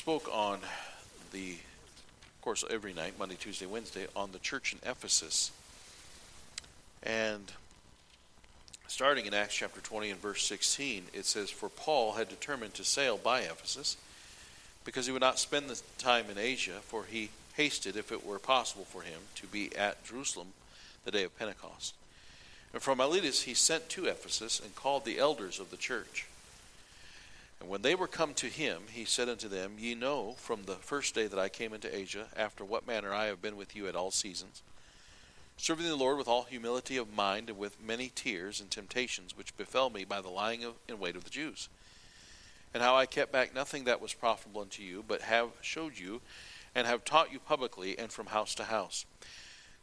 spoke on the, of course, every night, Monday, Tuesday, Wednesday, on the church in Ephesus. And starting in Acts chapter 20 and verse 16, it says, For Paul had determined to sail by Ephesus, because he would not spend the time in Asia, for he hasted, if it were possible for him, to be at Jerusalem the day of Pentecost. And from Miletus he sent to Ephesus and called the elders of the church. And when they were come to him, he said unto them, Ye know from the first day that I came into Asia, after what manner I have been with you at all seasons, serving the Lord with all humility of mind and with many tears and temptations which befell me by the lying of, in wait of the Jews. And how I kept back nothing that was profitable unto you, but have showed you, and have taught you publicly and from house to house,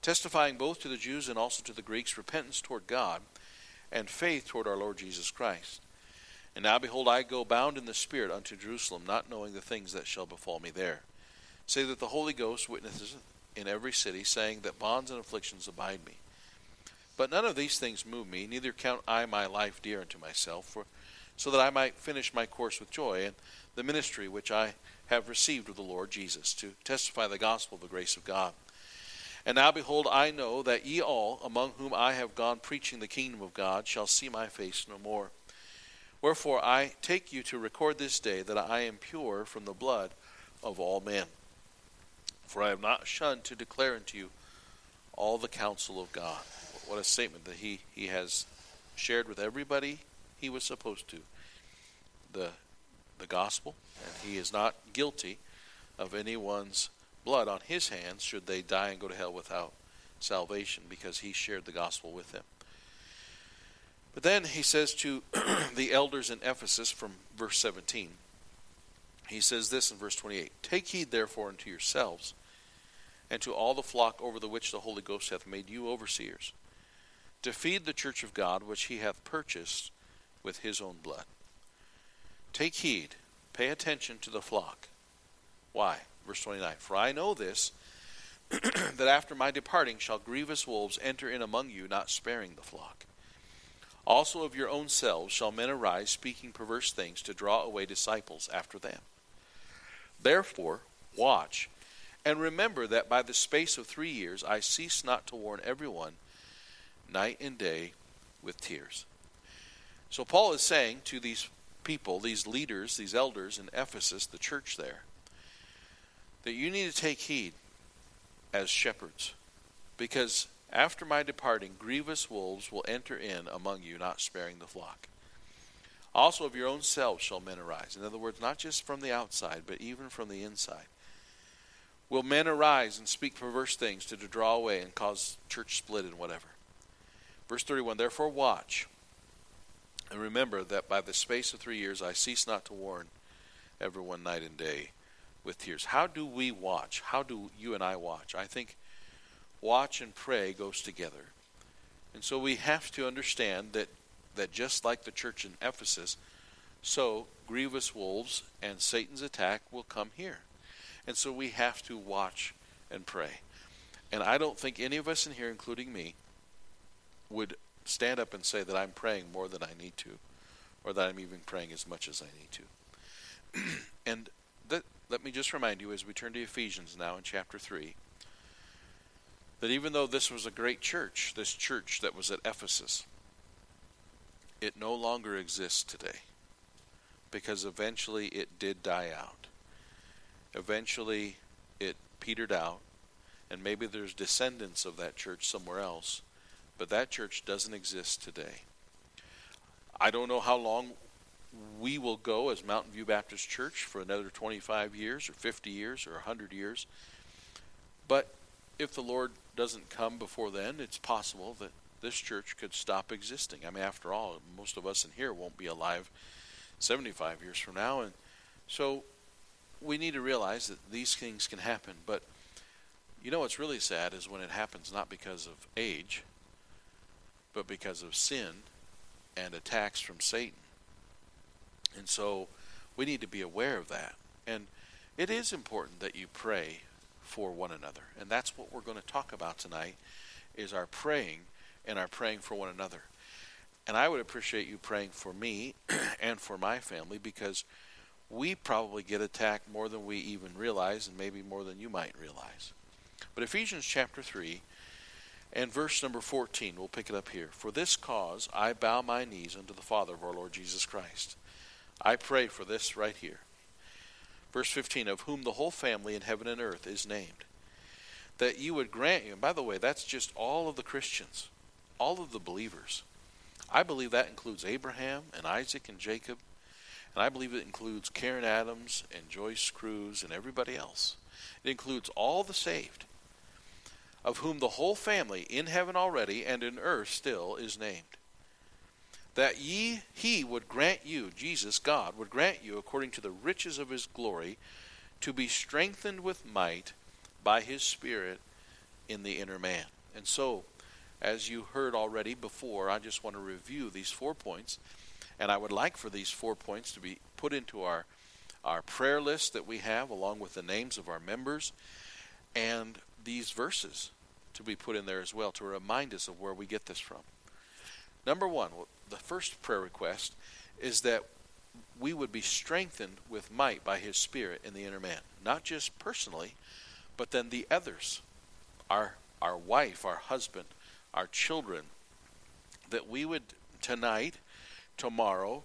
testifying both to the Jews and also to the Greeks repentance toward God, and faith toward our Lord Jesus Christ. And now, behold, I go bound in the Spirit unto Jerusalem, not knowing the things that shall befall me there. Say that the Holy Ghost witnesses in every city, saying that bonds and afflictions abide me. But none of these things move me, neither count I my life dear unto myself, for so that I might finish my course with joy, and the ministry which I have received of the Lord Jesus, to testify the gospel of the grace of God. And now, behold, I know that ye all, among whom I have gone preaching the kingdom of God, shall see my face no more. Wherefore I take you to record this day that I am pure from the blood of all men. For I have not shunned to declare unto you all the counsel of God. What a statement that he, he has shared with everybody he was supposed to. The the gospel, and he is not guilty of anyone's blood on his hands should they die and go to hell without salvation because he shared the gospel with them. But then he says to the elders in Ephesus from verse 17, he says this in verse 28 Take heed therefore unto yourselves and to all the flock over the which the Holy Ghost hath made you overseers, to feed the church of God which he hath purchased with his own blood. Take heed, pay attention to the flock. Why? Verse 29 For I know this, that after my departing shall grievous wolves enter in among you, not sparing the flock. Also of your own selves shall men arise, speaking perverse things, to draw away disciples after them. Therefore, watch, and remember that by the space of three years I cease not to warn everyone, night and day, with tears. So Paul is saying to these people, these leaders, these elders in Ephesus, the church there, that you need to take heed as shepherds, because after my departing, grievous wolves will enter in among you, not sparing the flock. Also of your own selves shall men arise. In other words, not just from the outside, but even from the inside. Will men arise and speak perverse things to draw away and cause church split and whatever? Verse 31 Therefore watch, and remember that by the space of three years I cease not to warn everyone night and day with tears. How do we watch? How do you and I watch? I think watch and pray goes together. And so we have to understand that, that just like the church in Ephesus, so grievous wolves and Satan's attack will come here. And so we have to watch and pray. And I don't think any of us in here, including me, would stand up and say that I'm praying more than I need to, or that I'm even praying as much as I need to. and that, let me just remind you as we turn to Ephesians now in chapter 3 that even though this was a great church, this church that was at Ephesus, it no longer exists today because eventually it did die out. Eventually it petered out, and maybe there's descendants of that church somewhere else, but that church doesn't exist today. I don't know how long we will go as Mountain View Baptist Church for another 25 years or 50 years or 100 years. But if the Lord doesn't come before then, it's possible that this church could stop existing. I mean, after all, most of us in here won't be alive 75 years from now. And so we need to realize that these things can happen. But you know what's really sad is when it happens not because of age, but because of sin and attacks from Satan. And so we need to be aware of that. And it is important that you pray for one another. And that's what we're going to talk about tonight is our praying and our praying for one another. And I would appreciate you praying for me and for my family because we probably get attacked more than we even realize, and maybe more than you might realize. But Ephesians chapter 3 and verse number 14, we'll pick it up here. For this cause I bow my knees unto the Father of our Lord Jesus Christ. I pray for this right here. Verse 15, of whom the whole family in heaven and earth is named. That you would grant you, and by the way, that's just all of the Christians, all of the believers. I believe that includes Abraham and Isaac and Jacob and I believe it includes Karen Adams and Joyce Cruz and everybody else. It includes all the saved, of whom the whole family in heaven already and in earth still is named. That ye he would grant you, Jesus, God, would grant you, according to the riches of his glory, to be strengthened with might by his Spirit in the inner man. And so, as you heard already before, I just want to review these four points and I would like for these four points to be put into our, our prayer list that we have, along with the names of our members, and these verses to be put in there as well to remind us of where we get this from. Number one, the first prayer request is that we would be strengthened with might by His Spirit in the inner man, not just personally, but then the others, our our wife, our husband, our children, that we would tonight tomorrow,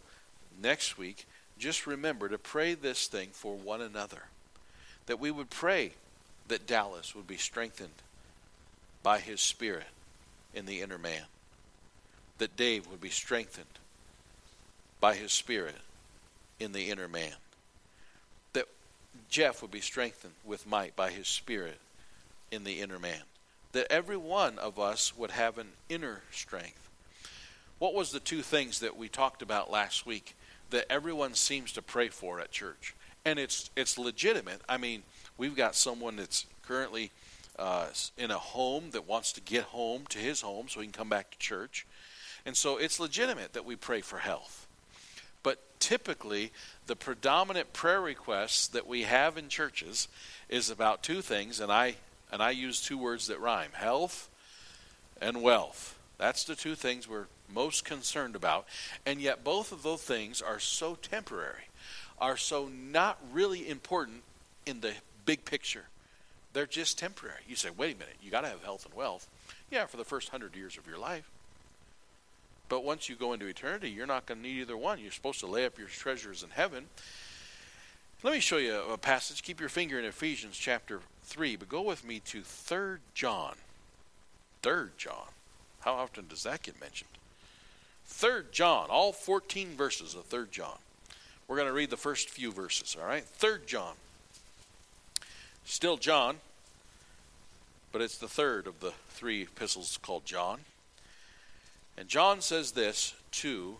next week, just remember to pray this thing for one another. That we would pray that Dallas would be strengthened by his spirit in the inner man. That Dave would be strengthened by his spirit in the inner man. That Jeff would be strengthened with might by his spirit in the inner man. That every one of us would have an inner strength what was the two things that we talked about last week that everyone seems to pray for at church? And it's it's legitimate. I mean, we've got someone that's currently uh, in a home that wants to get home to his home so he can come back to church. And so it's legitimate that we pray for health. But typically, the predominant prayer requests that we have in churches is about two things, and I and I use two words that rhyme: health and wealth. That's the two things we're most concerned about. And yet, both of those things are so temporary, are so not really important in the big picture. They're just temporary. You say, wait a minute, you got to have health and wealth. Yeah, for the first hundred years of your life. But once you go into eternity, you're not going to need either one. You're supposed to lay up your treasures in heaven. Let me show you a passage. Keep your finger in Ephesians chapter 3, but go with me to 3 John. 3 John. How often does that get mentioned? Third John, all 14 verses of Third John. We're going to read the first few verses, all right? Third John. Still John, but it's the third of the three epistles called John. And John says this to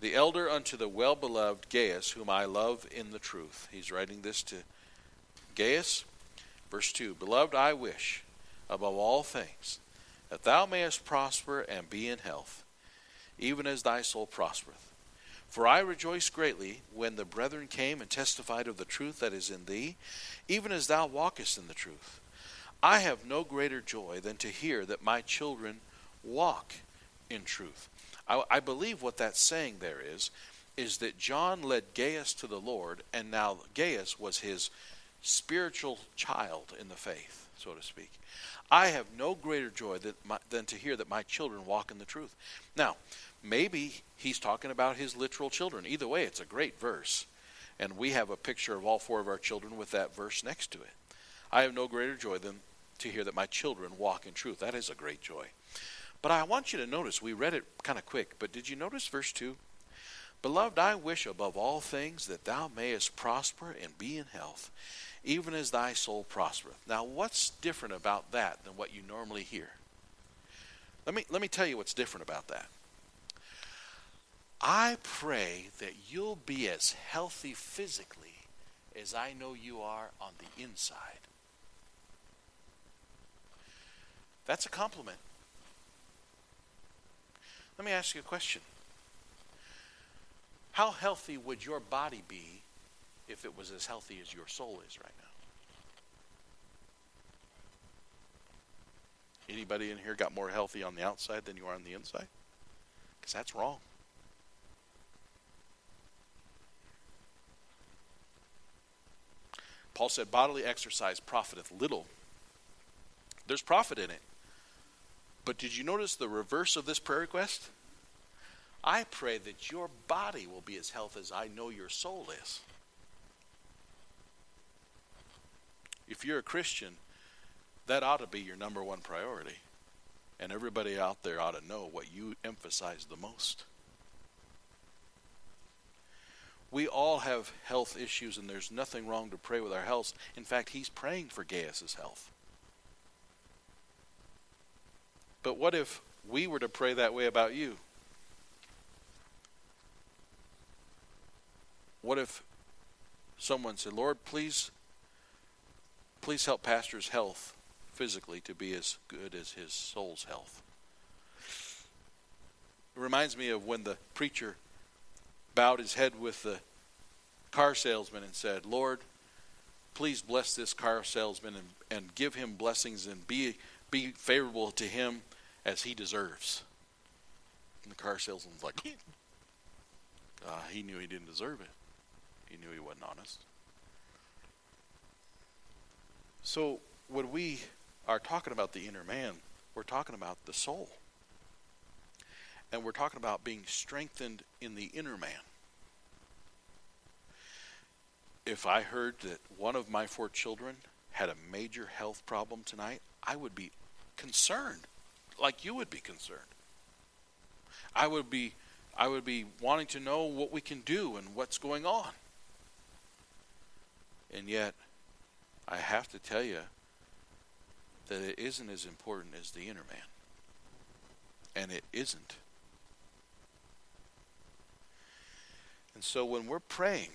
the elder unto the well beloved Gaius, whom I love in the truth. He's writing this to Gaius. Verse 2 Beloved, I wish above all things that thou mayest prosper and be in health, even as thy soul prospereth. For I rejoice greatly when the brethren came and testified of the truth that is in thee, even as thou walkest in the truth. I have no greater joy than to hear that my children walk in truth. I, I believe what that's saying there is, is that John led Gaius to the Lord, and now Gaius was his spiritual child in the faith, so to speak. I have no greater joy than, my, than to hear that my children walk in the truth. Now, maybe he's talking about his literal children. Either way, it's a great verse. And we have a picture of all four of our children with that verse next to it. I have no greater joy than to hear that my children walk in truth. That is a great joy. But I want you to notice, we read it kind of quick, but did you notice verse 2? Beloved, I wish above all things that thou mayest prosper and be in health, even as thy soul prospereth. Now, what's different about that than what you normally hear? Let me, let me tell you what's different about that. I pray that you'll be as healthy physically as I know you are on the inside. That's a compliment. Let me ask you a question. How healthy would your body be if it was as healthy as your soul is right now. Anybody in here got more healthy on the outside than you are on the inside? Because that's wrong. Paul said, bodily exercise profiteth little. There's profit in it. But did you notice the reverse of this prayer request? I pray that your body will be as healthy as I know your soul is. If you're a Christian, that ought to be your number one priority. And everybody out there ought to know what you emphasize the most. We all have health issues, and there's nothing wrong to pray with our health. In fact, he's praying for Gaius' health. But what if we were to pray that way about you? What if someone said, Lord, please, please help Pastor's health physically to be as good as his soul's health? It reminds me of when the preacher bowed his head with the car salesman and said, Lord, please bless this car salesman and, and give him blessings and be, be favorable to him as he deserves. And the car salesman's like, uh, he knew he didn't deserve it. He knew he wasn't honest. So when we are talking about the inner man, we're talking about the soul. And we're talking about being strengthened in the inner man. If I heard that one of my four children had a major health problem tonight, I would be concerned like you would be concerned. I would be I would be wanting to know what we can do and what's going on. And yet I have to tell you that it isn't as important as the inner man. And it isn't. And so when we're praying,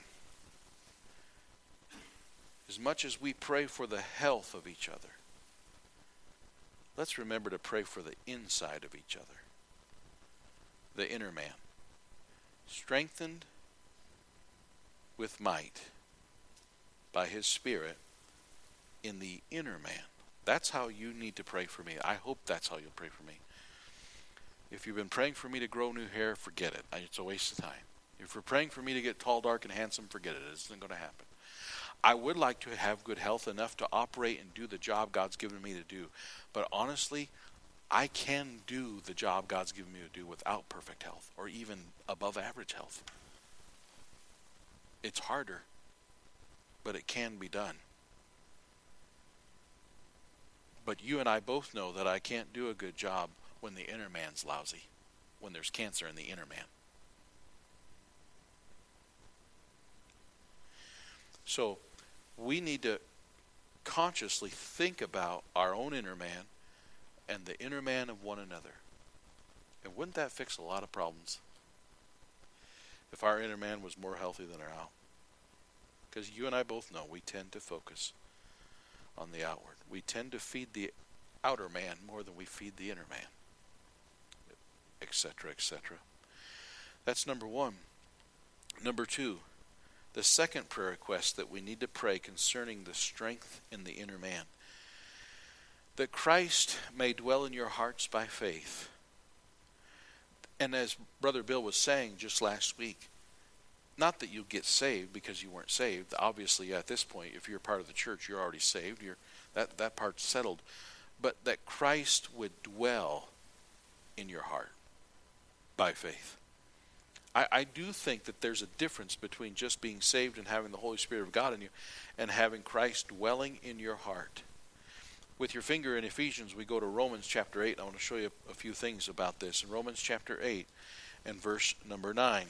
as much as we pray for the health of each other, let's remember to pray for the inside of each other, the inner man, strengthened with might by his Spirit in the inner man. That's how you need to pray for me. I hope that's how you'll pray for me. If you've been praying for me to grow new hair, forget it. It's a waste of time. If you're praying for me to get tall, dark, and handsome, forget it. It isn't going to happen. I would like to have good health enough to operate and do the job God's given me to do. But honestly, I can do the job God's given me to do without perfect health or even above average health. It's harder, but it can be done. But you and I both know that I can't do a good job when the inner man's lousy, when there's cancer in the inner man. So we need to consciously think about our own inner man and the inner man of one another. And wouldn't that fix a lot of problems? If our inner man was more healthy than our out. Because you and I both know we tend to focus on the outward. We tend to feed the outer man more than we feed the inner man, etc., etc. That's number one. Number two, the second prayer request that we need to pray concerning the strength in the inner man that Christ may dwell in your hearts by faith. And as Brother Bill was saying just last week, not that you get saved because you weren't saved. Obviously, at this point, if you're part of the church, you're already saved. You're, that, that part's settled. But that Christ would dwell in your heart by faith. I, I do think that there's a difference between just being saved and having the Holy Spirit of God in you and having Christ dwelling in your heart. With your finger in Ephesians, we go to Romans chapter 8. I want to show you a few things about this. In Romans chapter 8 and verse number 9.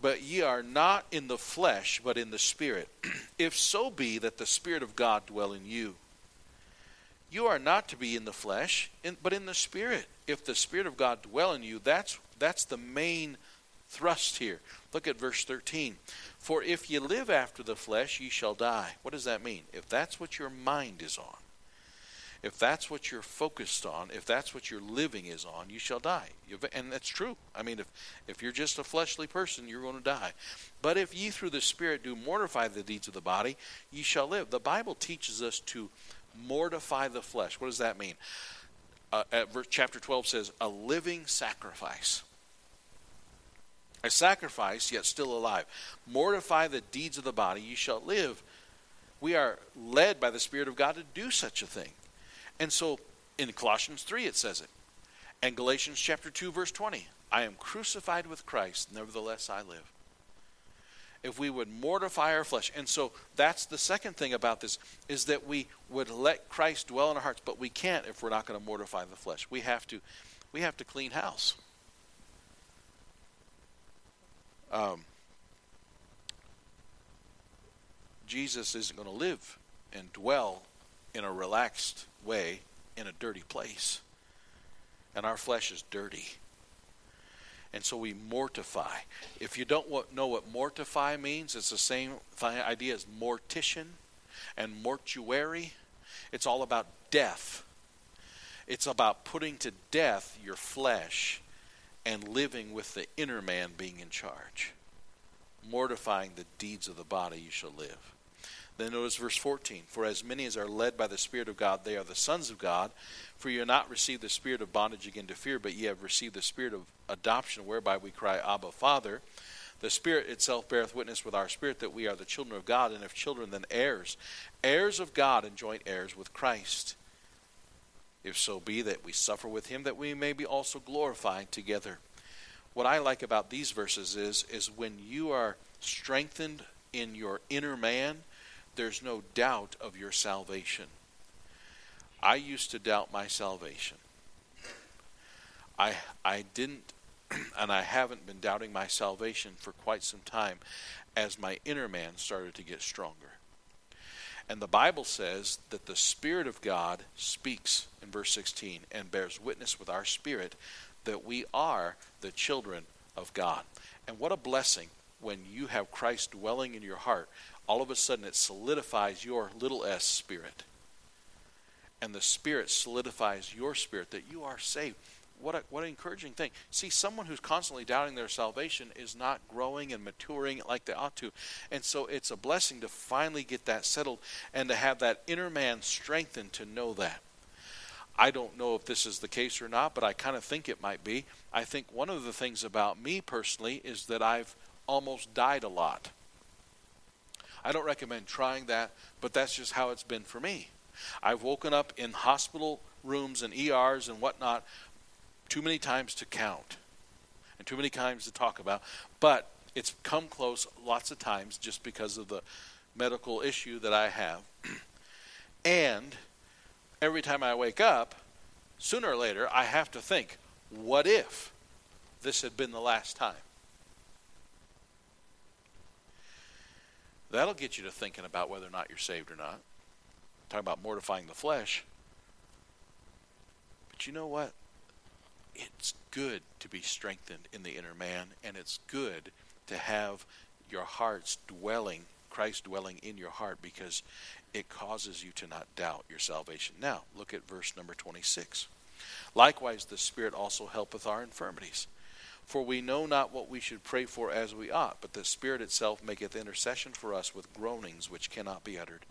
But ye are not in the flesh, but in the Spirit, if so be that the Spirit of God dwell in you. You are not to be in the flesh, but in the Spirit. If the Spirit of God dwell in you, that's that's the main thrust here. Look at verse 13. For if ye live after the flesh, ye shall die. What does that mean? If that's what your mind is on, if that's what you're focused on, if that's what your living is on, you shall die. And that's true. I mean, if, if you're just a fleshly person, you're going to die. But if ye through the Spirit do mortify the deeds of the body, ye shall live. The Bible teaches us to mortify the flesh. What does that mean? Uh, at verse, chapter 12 says, a living sacrifice. A sacrifice, yet still alive. Mortify the deeds of the body, you shall live. we are led by the Spirit of God to do such a thing. And so in Colossians 3 it says it. And Galatians chapter 2 verse 20, I am crucified with Christ, nevertheless I live. If we would mortify our flesh. And so that's the second thing about this is that we would let Christ dwell in our hearts, but we can't if we're not going to mortify the flesh. We have to we have to clean house. Um, Jesus isn't going to live and dwell in a relaxed way in a dirty place. And our flesh is dirty. And so we mortify. If you don't know what mortify means, it's the same idea as mortician and mortuary. It's all about death. It's about putting to death your flesh and living with the inner man being in charge. Mortifying the deeds of the body, you shall live. Then notice verse 14 For as many as are led by the Spirit of God, they are the sons of God. For ye have not received the spirit of bondage again to fear, but ye have received the spirit of adoption, whereby we cry, Abba, Father. The Spirit itself beareth witness with our spirit that we are the children of God, and if children, then heirs, heirs of God, and joint heirs with Christ. If so be that we suffer with him, that we may be also glorified together. What I like about these verses is, is when you are strengthened in your inner man, there's no doubt of your salvation. I used to doubt my salvation. I I didn't and I haven't been doubting my salvation for quite some time as my inner man started to get stronger. And the Bible says that the Spirit of God speaks in verse 16 and bears witness with our spirit that we are the children of God. And what a blessing when you have Christ dwelling in your heart all of a sudden it solidifies your little s spirit. And the Spirit solidifies your spirit that you are saved. What, a, what an encouraging thing. See, someone who's constantly doubting their salvation is not growing and maturing like they ought to. And so it's a blessing to finally get that settled and to have that inner man strengthened to know that. I don't know if this is the case or not, but I kind of think it might be. I think one of the things about me personally is that I've almost died a lot. I don't recommend trying that, but that's just how it's been for me. I've woken up in hospital rooms and ERs and whatnot too many times to count and too many times to talk about, but it's come close lots of times just because of the medical issue that I have. and every time I wake up, sooner or later, I have to think, what if this had been the last time? That'll get you to thinking about whether or not you're saved or not. Talk about mortifying the flesh. But you know what? It's good to be strengthened in the inner man, and it's good to have your hearts dwelling, Christ dwelling in your heart, because it causes you to not doubt your salvation. Now, look at verse number 26. Likewise, the Spirit also helpeth our infirmities. For we know not what we should pray for as we ought, but the Spirit itself maketh intercession for us with groanings which cannot be uttered.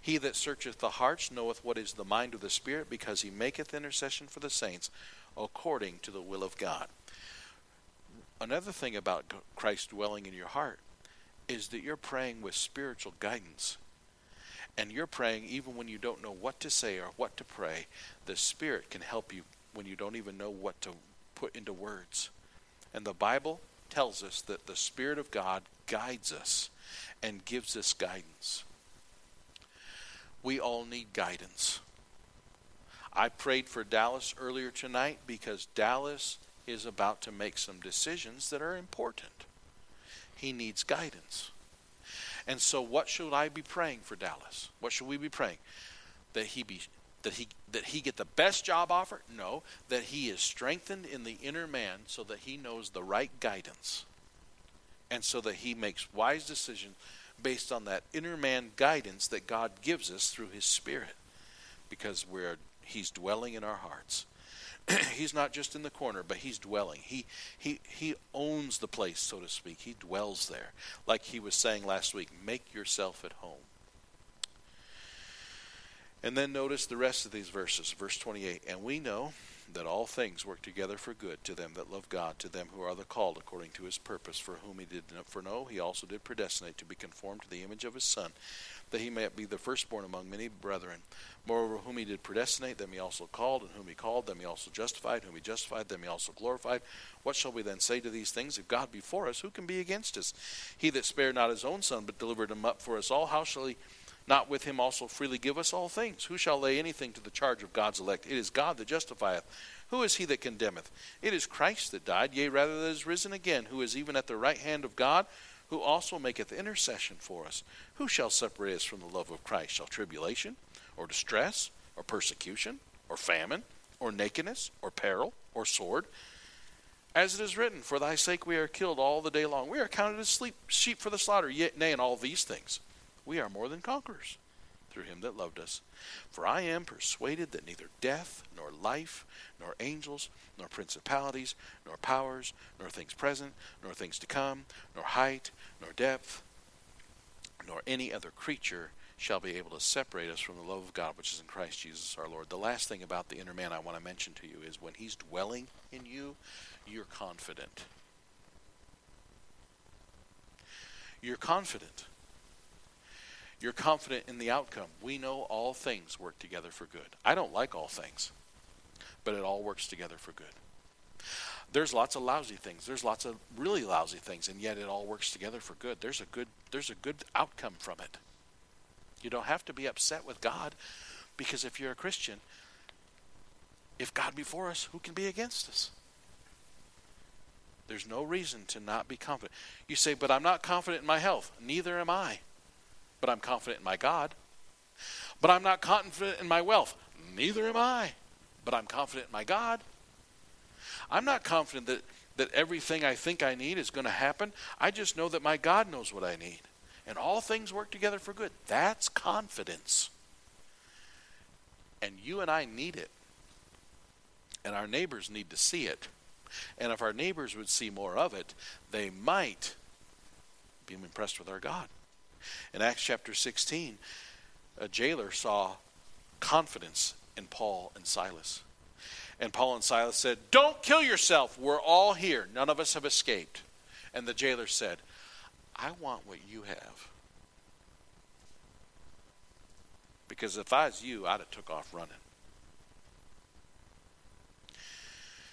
He that searcheth the hearts knoweth what is the mind of the Spirit, because he maketh intercession for the saints according to the will of God. Another thing about Christ dwelling in your heart is that you're praying with spiritual guidance. And you're praying even when you don't know what to say or what to pray. The Spirit can help you when you don't even know what to put into words. And the Bible tells us that the Spirit of God guides us and gives us guidance. We all need guidance. I prayed for Dallas earlier tonight because Dallas is about to make some decisions that are important. He needs guidance. And so, what should I be praying for Dallas? What should we be praying? That he be that he that he get the best job offer? No, that he is strengthened in the inner man so that he knows the right guidance. And so that he makes wise decisions based on that inner man guidance that God gives us through his spirit because we're he's dwelling in our hearts. he's not just in the corner, but he's dwelling. He he he owns the place, so to speak. He dwells there. Like he was saying last week, make yourself at home. And then notice the rest of these verses, verse 28. And we know that all things work together for good to them that love God, to them who are the called according to his purpose, for whom he did foreknow, he also did predestinate to be conformed to the image of his Son, that he might be the firstborn among many brethren. Moreover, whom he did predestinate, them he also called, and whom he called, them he also justified, whom he justified, them he also glorified. What shall we then say to these things? If God be for us, who can be against us? He that spared not his own Son, but delivered him up for us all, how shall he not with him also freely give us all things? Who shall lay anything to the charge of God's elect? It is God that justifieth. Who is he that condemneth? It is Christ that died, yea, rather that is risen again, who is even at the right hand of God, who also maketh intercession for us. Who shall separate us from the love of Christ? Shall tribulation, or distress, or persecution, or famine, or nakedness, or peril, or sword? As it is written, For thy sake we are killed all the day long. We are counted as sheep for the slaughter, yet, nay, in all these things we are more than conquerors through him that loved us. For I am persuaded that neither death, nor life, nor angels, nor principalities, nor powers, nor things present, nor things to come, nor height, nor depth, nor any other creature shall be able to separate us from the love of God which is in Christ Jesus our Lord. The last thing about the inner man I want to mention to you is when he's dwelling in you, you're confident. You're confident. You're confident in the outcome. We know all things work together for good. I don't like all things, but it all works together for good. There's lots of lousy things. There's lots of really lousy things, and yet it all works together for good. There's a good there's a good outcome from it. You don't have to be upset with God because if you're a Christian, if God be for us, who can be against us? There's no reason to not be confident. You say, but I'm not confident in my health. Neither am I but I'm confident in my God. But I'm not confident in my wealth. Neither am I, but I'm confident in my God. I'm not confident that, that everything I think I need is going to happen. I just know that my God knows what I need. And all things work together for good. That's confidence. And you and I need it. And our neighbors need to see it. And if our neighbors would see more of it, they might be impressed with our God. In Acts chapter 16, a jailer saw confidence in Paul and Silas. And Paul and Silas said, Don't kill yourself. We're all here. None of us have escaped. And the jailer said, I want what you have. Because if I was you, I'd have took off running.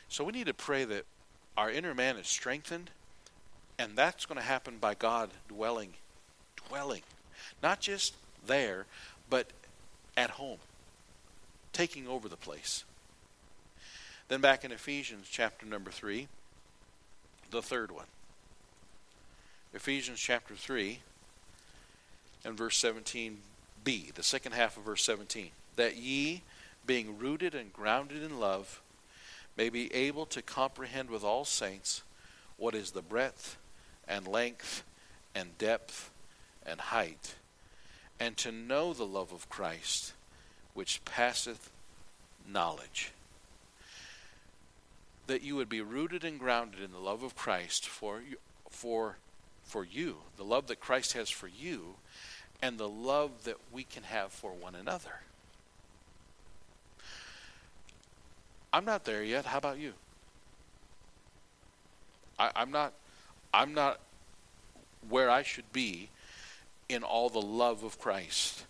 So we need to pray that our inner man is strengthened, and that's going to happen by God dwelling dwelling. Not just there, but at home, taking over the place. Then back in Ephesians chapter number 3, the third one. Ephesians chapter 3 and verse 17b, the second half of verse 17. That ye, being rooted and grounded in love, may be able to comprehend with all saints what is the breadth and length and depth and height, and to know the love of Christ, which passeth knowledge. That you would be rooted and grounded in the love of Christ for for for you, the love that Christ has for you, and the love that we can have for one another. I'm not there yet. How about you? I, I'm not I'm not where I should be in all the love of Christ.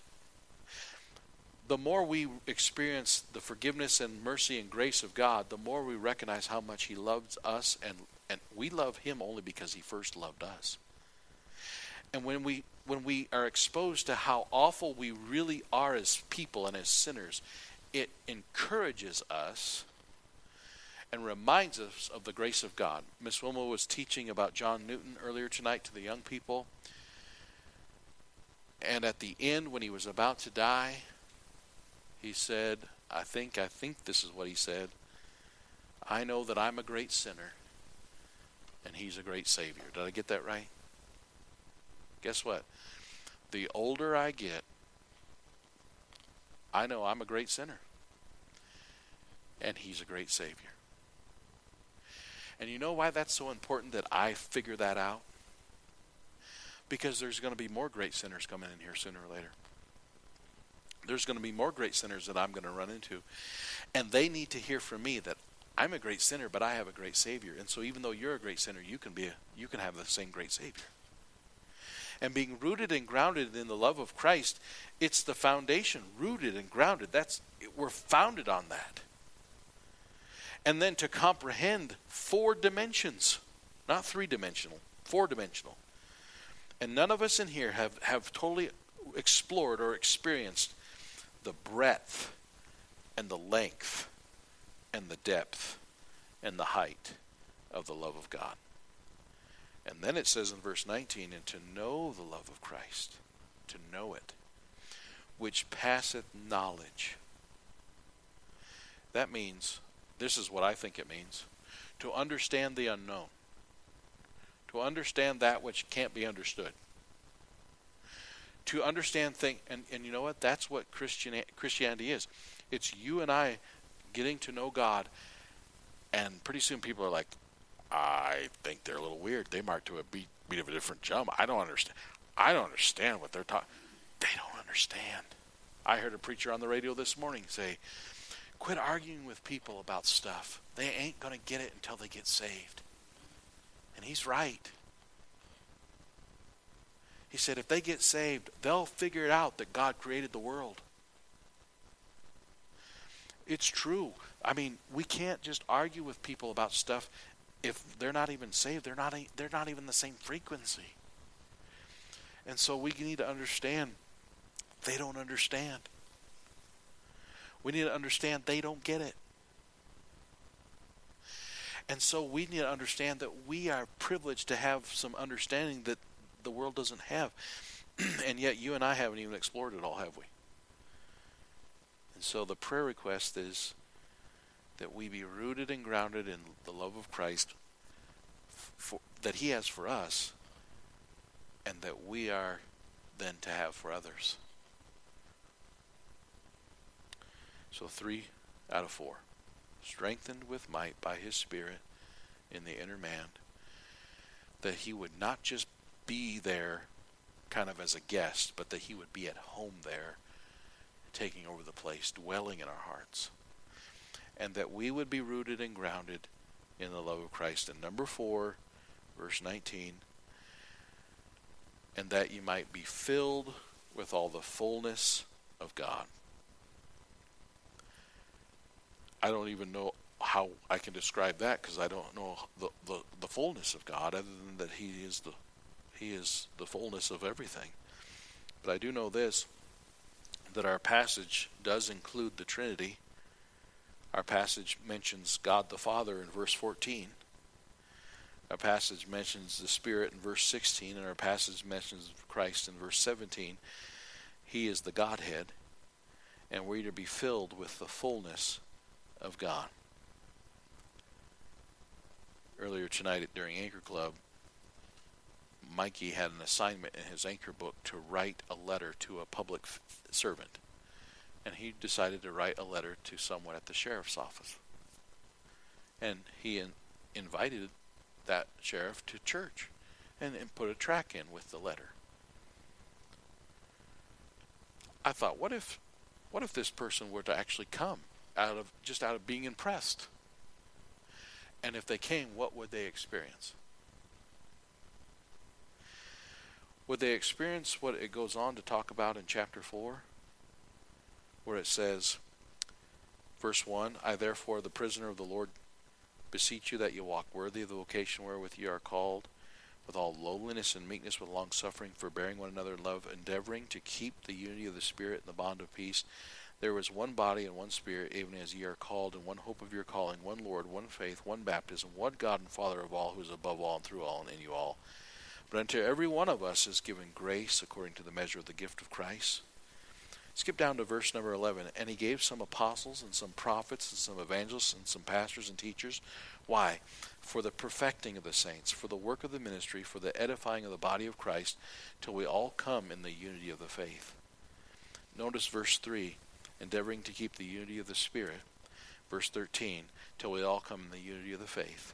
The more we experience the forgiveness and mercy and grace of God, the more we recognize how much He loves us, and, and we love Him only because He first loved us. And when we when we are exposed to how awful we really are as people and as sinners, it encourages us and reminds us of the grace of God. Miss Wilma was teaching about John Newton earlier tonight to the young people. And at the end, when he was about to die, he said, I think, I think this is what he said. I know that I'm a great sinner, and he's a great Savior. Did I get that right? Guess what? The older I get, I know I'm a great sinner, and he's a great Savior. And you know why that's so important that I figure that out? Because there's going to be more great sinners coming in here sooner or later. there's going to be more great sinners that I'm going to run into. And they need to hear from me that I'm a great sinner, but I have a great Savior. And so even though you're a great sinner, you can be a, you can have the same great Savior. And being rooted and grounded in the love of Christ, it's the foundation, rooted and grounded. That's we're founded on that. And then to comprehend four dimensions, not three dimensional, four dimensional. And none of us in here have, have totally explored or experienced the breadth and the length and the depth and the height of the love of God. And then it says in verse 19, and to know the love of Christ, to know it, which passeth knowledge. That means, this is what I think it means, to understand the unknown, to understand that which can't be understood to understand things. And, and you know what? That's what Christian, Christianity is. It's you and I getting to know God, and pretty soon people are like, I think they're a little weird. They mark to a beat, beat of a different drum. I don't understand. I don't understand what they're talking. They don't understand. I heard a preacher on the radio this morning say, "Quit arguing with people about stuff. They ain't going to get it until they get saved." And he's right. He said, if they get saved, they'll figure it out that God created the world. It's true. I mean, we can't just argue with people about stuff if they're not even saved. They're not. They're not even the same frequency. And so we need to understand they don't understand. We need to understand they don't get it. And so we need to understand that we are privileged to have some understanding that the world doesn't have. and yet you and I haven't even explored it all, have we? And so the prayer request is that we be rooted and grounded in the love of Christ for, that He has for us, and that we are then to have for others. So, three out of four. Strengthened with might by His Spirit in the inner man, that He would not just be there kind of as a guest, but that he would be at home there, taking over the place, dwelling in our hearts. And that we would be rooted and grounded in the love of Christ. And number four, verse 19, and that you might be filled with all the fullness of God. I don't even know how I can describe that because I don't know the, the, the fullness of God other than that He is the he is the fullness of everything. But I do know this that our passage does include the Trinity. Our passage mentions God the Father in verse 14. Our passage mentions the Spirit in verse 16, and our passage mentions Christ in verse 17. He is the Godhead, and we're to be filled with the fullness of God. Earlier tonight at, during Anchor Club, Mikey had an assignment in his anchor book to write a letter to a public f- servant. And he decided to write a letter to someone at the sheriff's office. And he in- invited that sheriff to church and, and put a track in with the letter. I thought, what if what if this person were to actually come out of just out of being impressed? And if they came, what would they experience? would they experience what it goes on to talk about in chapter 4? Where it says, verse 1 I therefore, the prisoner of the Lord, beseech you that you walk worthy of the vocation wherewith ye are called, with all lowliness and meekness, with long suffering, forbearing one another in love, endeavoring to keep the unity of the Spirit in the bond of peace. There was one body and one Spirit, even as ye are called, and one hope of your calling, one Lord, one faith, one baptism, one God and Father of all, who is above all and through all and in you all. But unto every one of us is given grace according to the measure of the gift of Christ. Skip down to verse number 11. And he gave some apostles and some prophets and some evangelists and some pastors and teachers. Why? For the perfecting of the saints, for the work of the ministry, for the edifying of the body of Christ, till we all come in the unity of the faith. Notice verse 3 endeavoring to keep the unity of the Spirit. Verse 13, till we all come in the unity of the faith.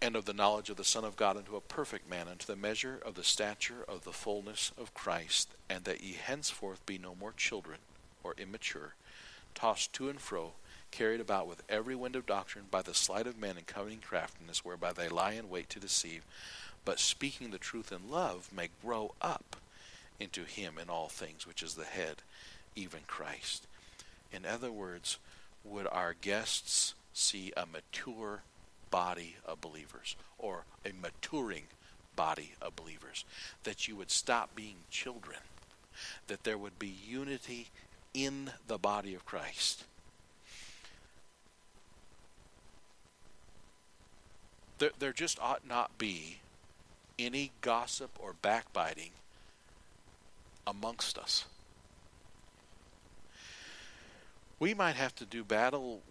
and of the knowledge of the Son of God unto a perfect man, unto the measure of the stature of the fullness of Christ, and that ye henceforth be no more children, or immature, tossed to and fro, carried about with every wind of doctrine by the sleight of men and cunning craftiness, whereby they lie in wait to deceive, but speaking the truth in love may grow up into him in all things, which is the head, even Christ. In other words, would our guests see a mature body of believers or a maturing body of believers. That you would stop being children. That there would be unity in the body of Christ. There, there just ought not be any gossip or backbiting amongst us. We might have to do battle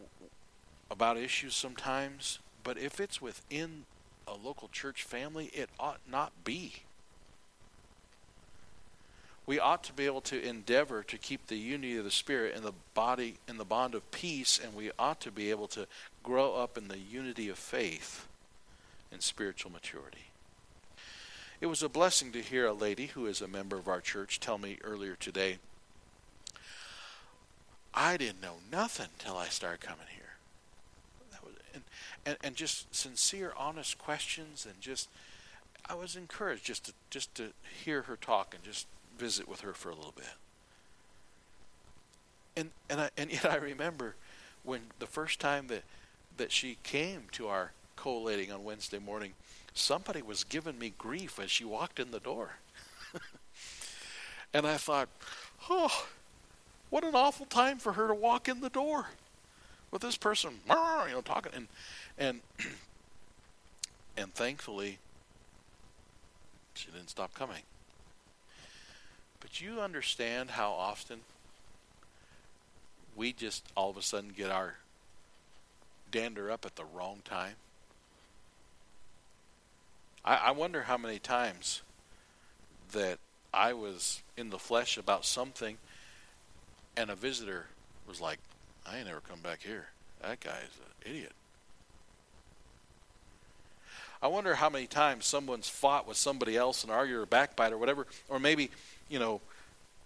about issues sometimes but if it's within a local church family, it ought not be. We ought to be able to endeavor to keep the unity of the Spirit in the body in the bond of peace, and we ought to be able to grow up in the unity of faith and spiritual maturity. It was a blessing to hear a lady who is a member of our church tell me earlier today, I didn't know nothing till I started coming here and, and just sincere, honest questions, and just I was encouraged just to just to hear her talk and just visit with her for a little bit. And and I, and yet I remember when the first time that that she came to our collating on Wednesday morning, somebody was giving me grief as she walked in the door. and I thought, oh, what an awful time for her to walk in the door with this person, you know, talking and and and thankfully she didn't stop coming. But you understand how often we just all of a sudden get our dander up at the wrong time. I, I wonder how many times that I was in the flesh about something and a visitor was like, I ain't ever come back here. That guy's an idiot. I wonder how many times someone's fought with somebody else and argued or backbite or whatever, or maybe, you know,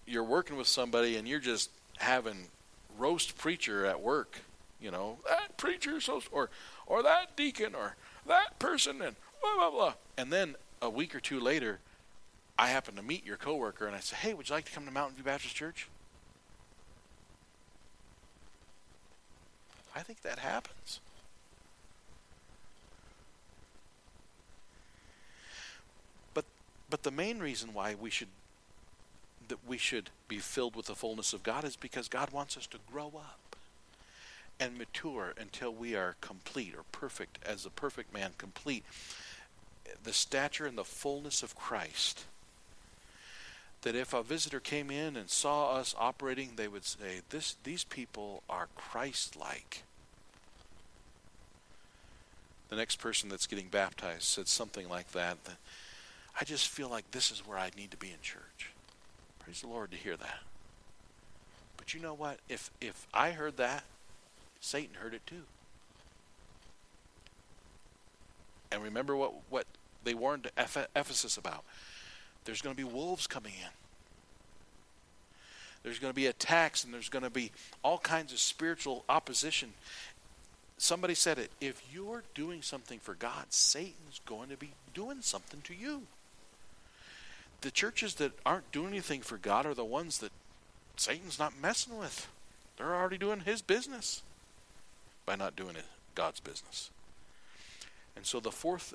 you're working with somebody and you're just having roast preacher at work, you know, that preacher so or or that deacon or that person and blah blah blah. And then a week or two later, I happen to meet your coworker and I say, "Hey, would you like to come to Mountain View Baptist Church?" I think that happens. But but the main reason why we should that we should be filled with the fullness of God is because God wants us to grow up and mature until we are complete or perfect as a perfect man complete the stature and the fullness of Christ that if a visitor came in and saw us operating, they would say, "This, these people are Christ-like." The next person that's getting baptized said something like that. I just feel like this is where I need to be in church. Praise the Lord to hear that. But you know what? If if I heard that, Satan heard it too. And remember what what they warned Ephesus about there's going to be wolves coming in. There's going to be attacks and there's going to be all kinds of spiritual opposition. Somebody said it if you're doing something for God, Satan's going to be doing something to you. The churches that aren't doing anything for God are the ones that Satan's not messing with. They're already doing his business by not doing it, God's business. And so the fourth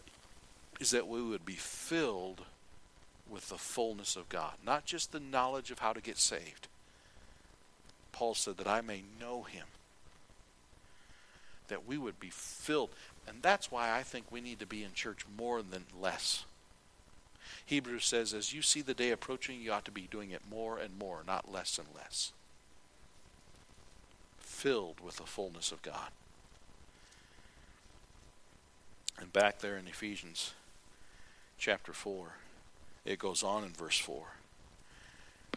is that we would be filled with the fullness of God, not just the knowledge of how to get saved. Paul said that I may know him. That we would be filled. And that's why I think we need to be in church more than less. Hebrews says, as you see the day approaching, you ought to be doing it more and more, not less and less. Filled with the fullness of God. And back there in Ephesians chapter 4 it goes on in verse 4.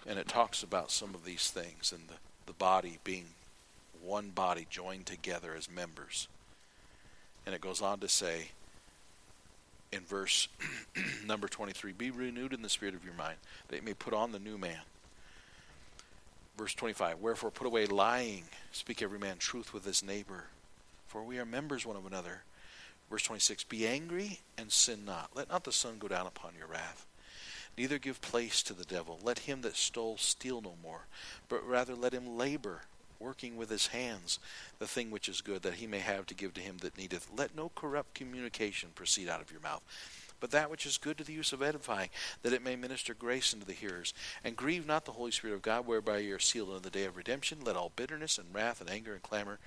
And it talks about some of these things and the, the body being one body joined together as members. And it goes on to say, in verse number 23 Be renewed in the spirit of your mind, that you may put on the new man. Verse 25 Wherefore put away lying, speak every man truth with his neighbor, for we are members one of another. Verse 26 Be angry and sin not. Let not the sun go down upon your wrath. Neither give place to the devil. Let him that stole steal no more, but rather let him labor, working with his hands the thing which is good, that he may have to give to him that needeth. Let no corrupt communication proceed out of your mouth, but that which is good to the use of edifying, that it may minister grace unto the hearers. And grieve not the Holy Spirit of God, whereby ye are sealed unto the day of redemption. Let all bitterness and wrath and anger and clamor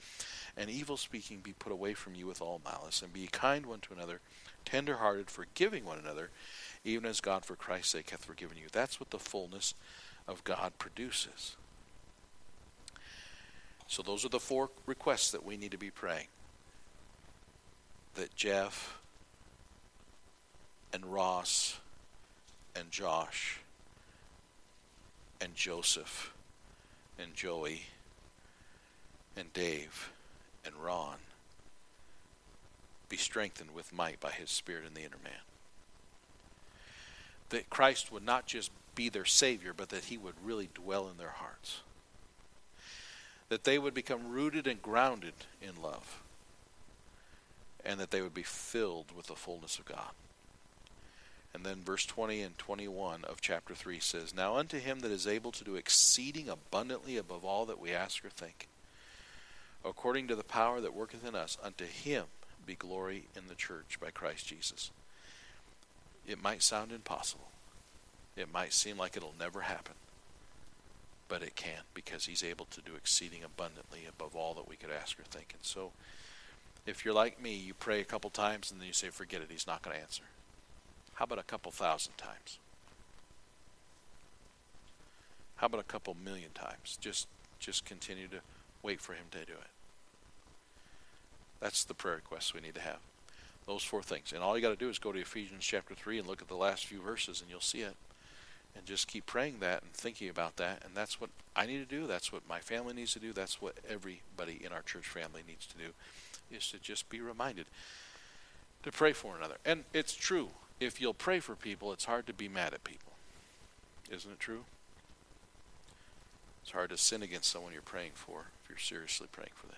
and evil speaking be put away from you with all malice, and be kind one to another, tender hearted, forgiving one another, even as God for Christ's sake hath forgiven you. That's what the fullness of God produces. So those are the four requests that we need to be praying. That Jeff and Ross and Josh and Joseph and Joey and Dave and Ron be strengthened with might by his Spirit in the inner man. That Christ would not just be their Savior, but that he would really dwell in their hearts. That they would become rooted and grounded in love. And that they would be filled with the fullness of God. And then verse 20 and 21 of chapter 3 says, Now unto him that is able to do exceeding abundantly above all that we ask or think, according to the power that worketh in us, unto him be glory in the church by Christ Jesus. It might sound impossible. It might seem like it'll never happen. But it can because he's able to do exceeding abundantly above all that we could ask or think. And so if you're like me, you pray a couple times and then you say, forget it, he's not going to answer. How about a couple thousand times? How about a couple million times? Just just continue to wait for him to do it. That's the prayer requests we need to have. Those four things. And all you got to do is go to Ephesians chapter 3 and look at the last few verses, and you'll see it. And just keep praying that and thinking about that. And that's what I need to do. That's what my family needs to do. That's what everybody in our church family needs to do, is to just be reminded to pray for another. And it's true. If you'll pray for people, it's hard to be mad at people. Isn't it true? It's hard to sin against someone you're praying for if you're seriously praying for them.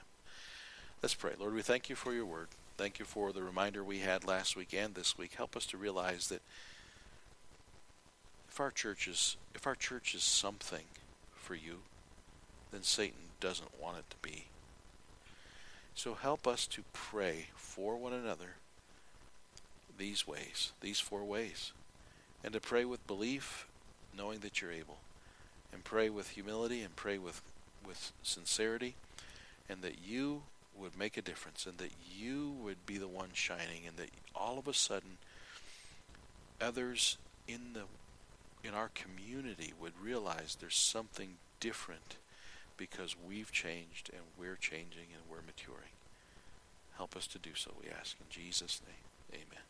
Let's pray. Lord, we thank you for your word. Thank you for the reminder we had last week and this week. Help us to realize that if our church is if our church is something for you, then Satan doesn't want it to be. So help us to pray for one another these ways, these four ways, and to pray with belief, knowing that you're able and pray with humility and pray with, with sincerity, and that you would make a difference, and that you would be the one shining, and that all of a sudden others in the in our community would realize there's something different because we've changed and we're changing and we're maturing. Help us to do so, we ask in Jesus' name. Amen.